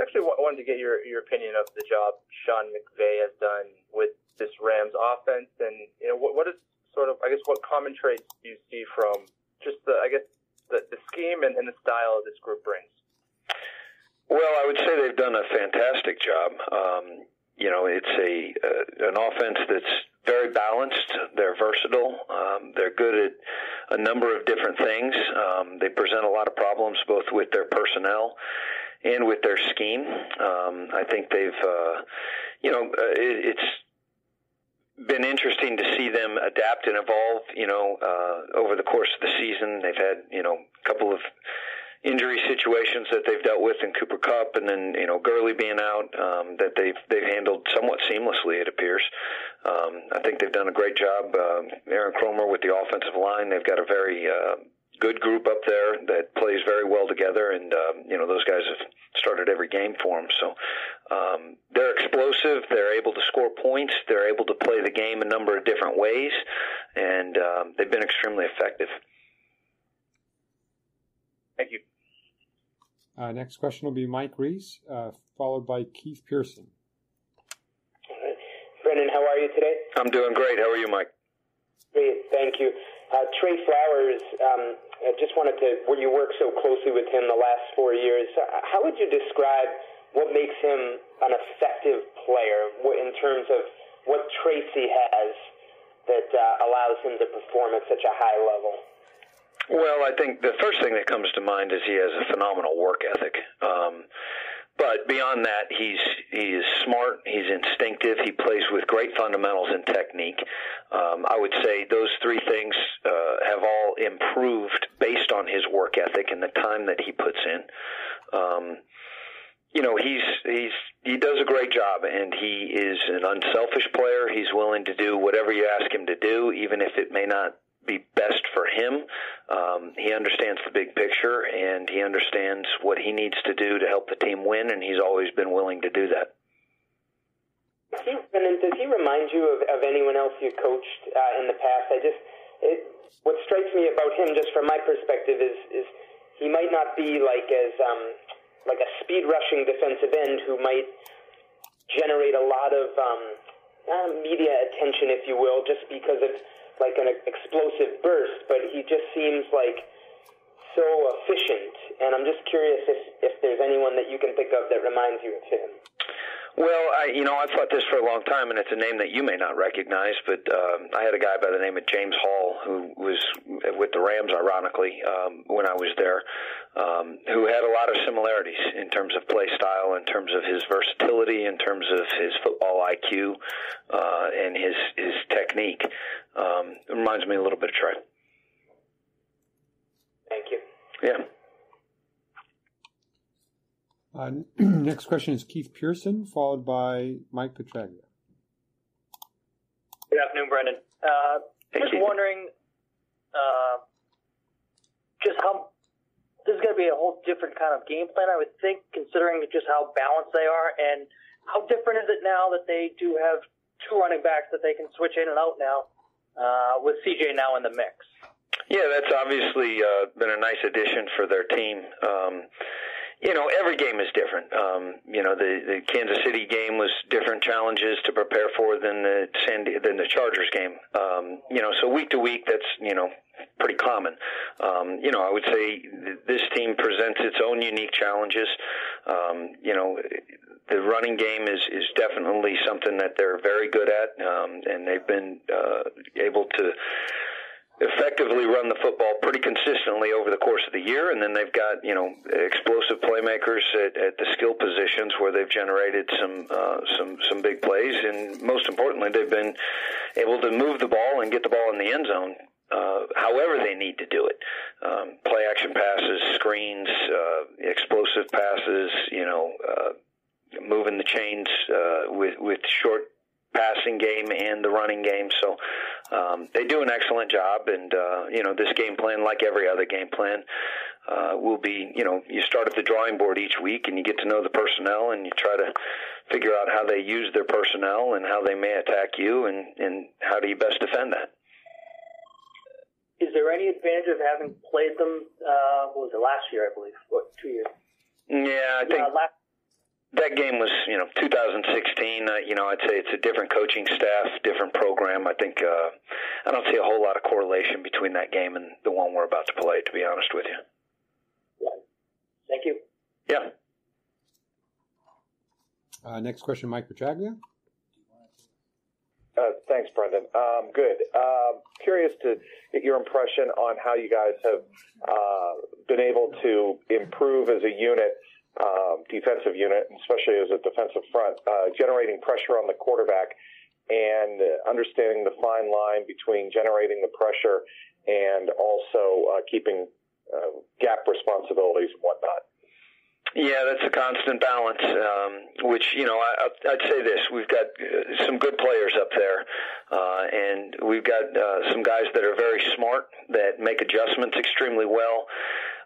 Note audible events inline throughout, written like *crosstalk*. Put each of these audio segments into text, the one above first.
actually wanted to get your, your opinion of the job Sean McVay has done with this Rams offense, and you know what, what is sort of I guess what common traits do you see from just the I guess the, the scheme and, and the style this group brings. Well, I would say they've done a fantastic job. Um, you know, it's a uh, an offense that's very balanced. They're versatile. Um, they're good at a number of different things. Um, they present a lot of problems both with their personnel and with their scheme. Um, I think they've, uh, you know, uh, it, it's been interesting to see them adapt and evolve. You know, uh, over the course of the season, they've had you know a couple of injury situations that they've dealt with in Cooper Kupp, and then you know Gurley being out, um, that they've they've handled somewhat seamlessly. It appears. Um, I think they've done a great job. Uh, Aaron Kromer with the offensive line, they've got a very uh, good group up there that plays very well together, and um, you know those guys have started every game for them. So um, they're explosive. They're able to score points. They're able to play the game a number of different ways, and um, they've been extremely effective. Thank you. Uh, next question will be Mike Reiss, uh, followed by Keith Pearson. Brendan, how are you today? I'm doing great. How are you, Mike? Great, thank you. Uh, Trey Flowers, um, I just wanted to, where you work so closely with him the last four years, uh, how would you describe what makes him an effective player in terms of what traits he has that uh, allows him to perform at such a high level? Well, I think the first thing that comes to mind is he has a phenomenal work ethic. Um, but beyond that, he's he is smart. He's instinctive. He plays with great fundamentals and technique. Um, I would say those three things uh, have all improved based on his work ethic and the time that he puts in. Um, you know, he's he's he does a great job, and he is an unselfish player. He's willing to do whatever you ask him to do, even if it may not be best for him. Um, he understands the big picture and he understands what he needs to do to help the team win, and he's always been willing to do that. And does he remind you of, of anyone else you coached uh, in the past? I just it, what strikes me about him, just from my perspective, is is he might not be like as um, like a speed rushing defensive end who might generate a lot of um, uh, media attention, if you will, just because of like an explosive burst, but he just seems like so efficient. And I'm just curious if, if there's anyone that you can think of that reminds you of him. Well, I, you know, I've thought this for a long time, and it's a name that you may not recognize. But um, I had a guy by the name of James Hall who was with the Rams, ironically, um, when I was there, um, who had a lot of similarities in terms of play style, in terms of his versatility, in terms of his football IQ, uh, and his his technique. Um, it reminds me a little bit of Trey. Thank you. Yeah. Uh, *clears throat* next question is Keith Pearson, followed by Mike Petraglia. Good afternoon, Brendan. Uh, just Keith. wondering, uh, just how this is going to be a whole different kind of game plan, I would think, considering just how balanced they are, and how different is it now that they do have two running backs that they can switch in and out now, uh, with CJ now in the mix. Yeah, that's obviously uh, been a nice addition for their team. Um, you know, every game is different. Um, you know, the the Kansas City game was different challenges to prepare for than the San than the Chargers game. Um, you know, so week to week, that's you know pretty common. Um, you know, I would say th- this team presents its own unique challenges. Um, you know, the running game is is definitely something that they're very good at, um, and they've been uh, able to effectively run the football pretty consistently over the course of the year, and then they've got you know explosive playmakers at, at the skill positions where they've generated some uh, some some big plays, and most importantly, they've been able to move the ball and get the ball in the end zone. Uh, however they need to do it, um, play action passes, screens, uh, explosive passes, you know, uh, moving the chains uh, with with short passing game and the running game. So um, they do an excellent job. And uh, you know, this game plan, like every other game plan, uh, will be you know you start at the drawing board each week and you get to know the personnel and you try to figure out how they use their personnel and how they may attack you and and how do you best defend that. Is there any advantage of having played them? Uh, what was it last year? I believe. What two years? Yeah, I think Uh, last that game was, you know, 2016. Uh, you know, I'd say it's a different coaching staff, different program. I think uh, I don't see a whole lot of correlation between that game and the one we're about to play. To be honest with you. Thank you. Yeah. Uh, next question, Mike Petraglia. Uh, thanks, Brendan. Um, good. Um, curious to get your impression on how you guys have uh, been able to improve as a unit, um, defensive unit, especially as a defensive front, uh, generating pressure on the quarterback and understanding the fine line between generating the pressure and also uh, keeping uh, gap responsibilities and whatnot. Yeah, that's a constant balance. Um, which you know, I, I'd say this: we've got uh, some good players up there, uh, and we've got uh, some guys that are very smart that make adjustments extremely well.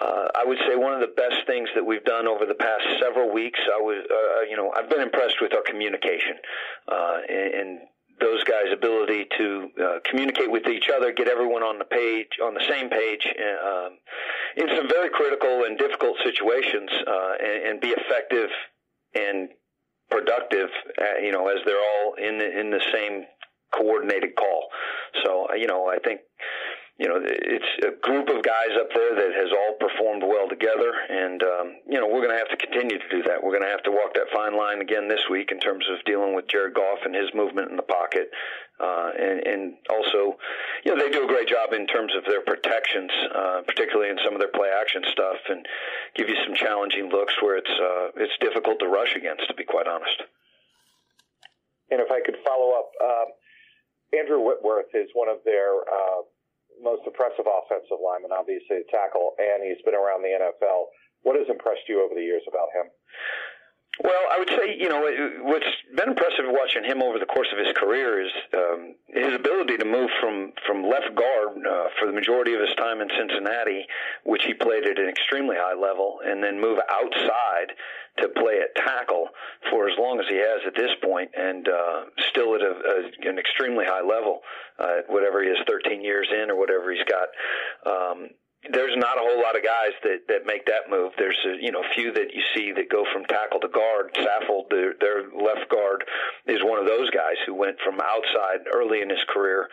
Uh, I would say one of the best things that we've done over the past several weeks. I was, uh, you know, I've been impressed with our communication, uh, and, those guys' ability to uh, communicate with each other, get everyone on the page, on the same page, um, in some very critical and difficult situations, uh, and, and, be effective and productive. Uh, you know, as they're all in the, in the same coordinated call. So, uh, you know, I think you know, it's a group of guys up there that has all performed well together, and um, you know, we're going to have to continue to do that. We're going to have to walk that fine line again this week in terms of dealing with Jared Goff and his movement in the pocket, uh, and, and also, you know, they do a great job in terms of their protections, uh, particularly in some of their play action stuff, and give you some challenging looks where it's uh, it's difficult to rush against, to be quite honest. And if I could follow up, uh, Andrew Whitworth is one of their uh, most impressive offensive lineman, obviously, a tackle, and he's been around the NFL. What has impressed you over the years about him? Well, I would say, you know, what's been impressive watching him over the course of his career is um, his ability to move from, from left guard uh, for the majority of his time in Cincinnati, which he played at an extremely high level, and then move outside to play at tackle for as long as he has at this point, and uh, still at a, a, an extremely high level, uh, whatever he is, 13 years in or whatever he's got. Um, there's not a whole lot of guys that that make that move. There's a you know few that you see that go from tackle to guard. Saffold, their, their left guard, is one of those guys who went from outside early in his career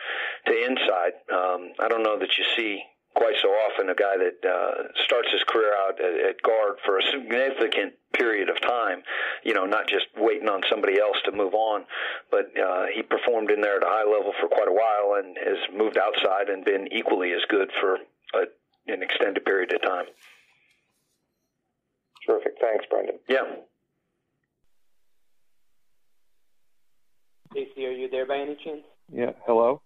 to inside. Um, I don't know that you see quite so often a guy that uh, starts his career out at, at guard for a significant period of time, you know, not just waiting on somebody else to move on, but uh, he performed in there at a high level for quite a while and has moved outside and been equally as good for a an extended period of time. Terrific. Thanks, Brendan. Yeah. Stacy, are you there by any chance? Yeah. Hello.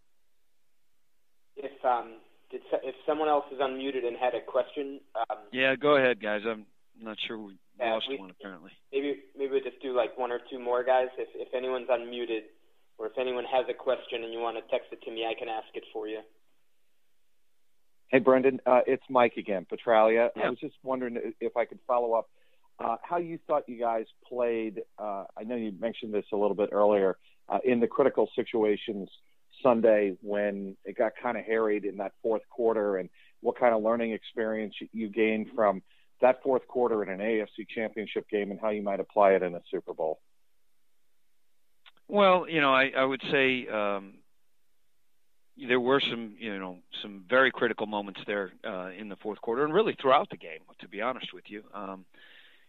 If um, did if someone else is unmuted and had a question. Um, yeah, go ahead, guys. I'm not sure we yeah, lost we, one apparently. Maybe maybe we'll just do like one or two more guys. If if anyone's unmuted, or if anyone has a question and you want to text it to me, I can ask it for you. Hey, Brendan, uh, it's Mike again, Petraglia. I was just wondering if I could follow up uh, how you thought you guys played. Uh, I know you mentioned this a little bit earlier uh, in the critical situations Sunday when it got kind of harried in that fourth quarter, and what kind of learning experience you gained from that fourth quarter in an AFC Championship game, and how you might apply it in a Super Bowl. Well, you know, I, I would say um, there were some, you know, some very critical moments there uh, in the fourth quarter, and really throughout the game. To be honest with you, um,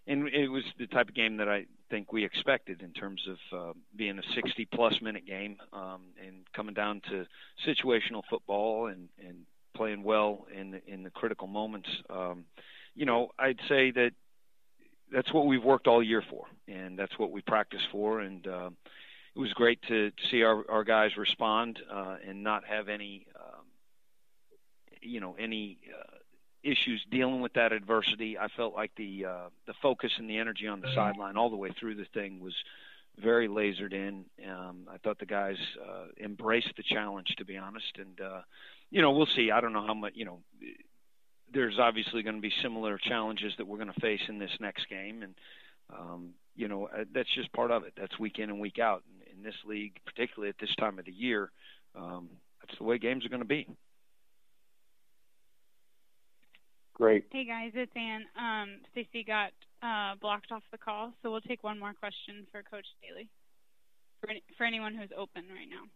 and it was the type of game that I think we expected in terms of uh, being a 60-plus minute game um, and coming down to situational football and, and playing well in the, in the critical moments. Um, you know, I'd say that that's what we've worked all year for, and that's what we practice for, and. Uh, it was great to, see our, our guys respond uh, and not have any, um, you know, any uh, issues dealing with that adversity. I felt like the uh, the focus and the energy on the sideline all the way through the thing was very lasered in. Um, I thought the guys uh, embraced the challenge, to be honest. And uh, you know, we'll see. I don't know how much. You know, there's obviously going to be similar challenges that we're going to face in this next game, and um, you know, uh, that's just part of it. That's week in and week out in this league, particularly at this time of the year. Um, that's the way games are going to be. Great. Hey guys, it's Ann. Um, Stacy got uh, blocked off the call, so we'll take one more question for Coach Staley. For, any, for anyone who's open right now.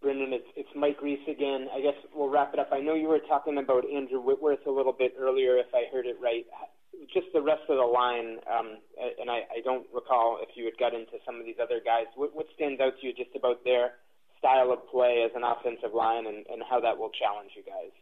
Brendan, it's, it's Mike Reiss again. I guess we'll wrap it up. I know you were talking about Andrew Whitworth a little bit earlier, if I heard it right. Just the rest of the line, um, and I, I don't recall if you had got into some of these other guys. What, what stands out to you just about their style of play as an offensive line and, and how that will challenge you guys?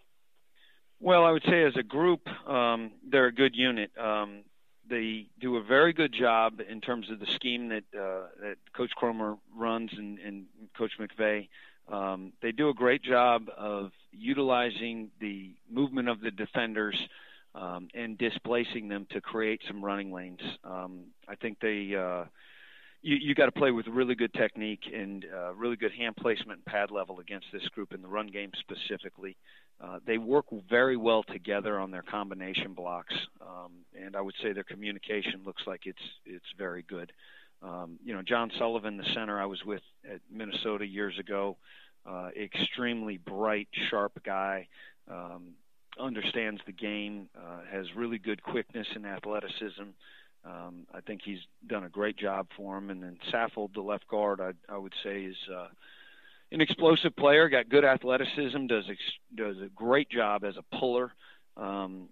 Well, I would say as a group, um, they're a good unit. Um, they do a very good job in terms of the scheme that uh, that Coach Kromer runs and, and Coach McVay. Um, they do a great job of utilizing the movement of the defenders um, and displacing them to create some running lanes. Um, I think they uh, you, you got to play with really good technique and uh, really good hand placement and pad level against this group in the run game specifically. Uh, they work very well together on their combination blocks, um, and I would say their communication looks like it's it's very good. Um, you know, John Sullivan, the center I was with at Minnesota years ago, uh, extremely bright, sharp guy, um, understands the game, uh, has really good quickness and athleticism. Um, I think he's done a great job for him. And then Saffold, the left guard, I, I would say is uh, an explosive player, got good athleticism, does ex- does a great job as a puller. Um,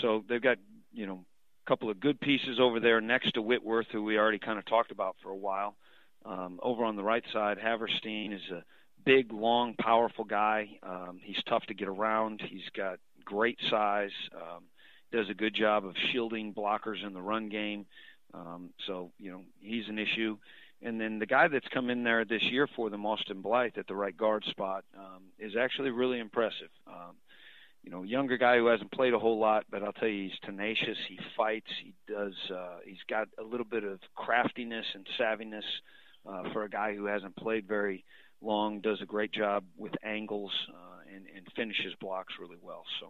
so they've got you know a couple of good pieces over there next to Whitworth, who we already kind of talked about for a while. Um, over on the right side, Havenstein is a big, long, powerful guy. Um, he's tough to get around. He's got great size. Um, does a good job of shielding blockers in the run game. Um, so you know he's an issue. And then the guy that's come in there this year for them, Austin Blythe, at the right guard spot, um, is actually really impressive. Um, you know, younger guy who hasn't played a whole lot, but I'll tell you, he's tenacious. He fights. He does. Uh, he's got a little bit of craftiness and savviness uh, for a guy who hasn't played very long. Does a great job with angles uh, finishes blocks really well. So,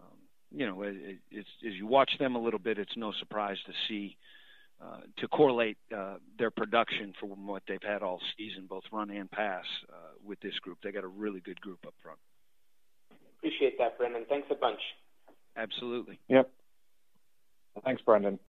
um, you know, it, it's, as you watch them a little bit, it's no surprise to see uh, to correlate uh, their production from what they've had all season, both run and pass, uh, with this group. They got a really good group up front. Appreciate that, Brendan. Thanks a bunch. Absolutely. Yep. Thanks, Brendan.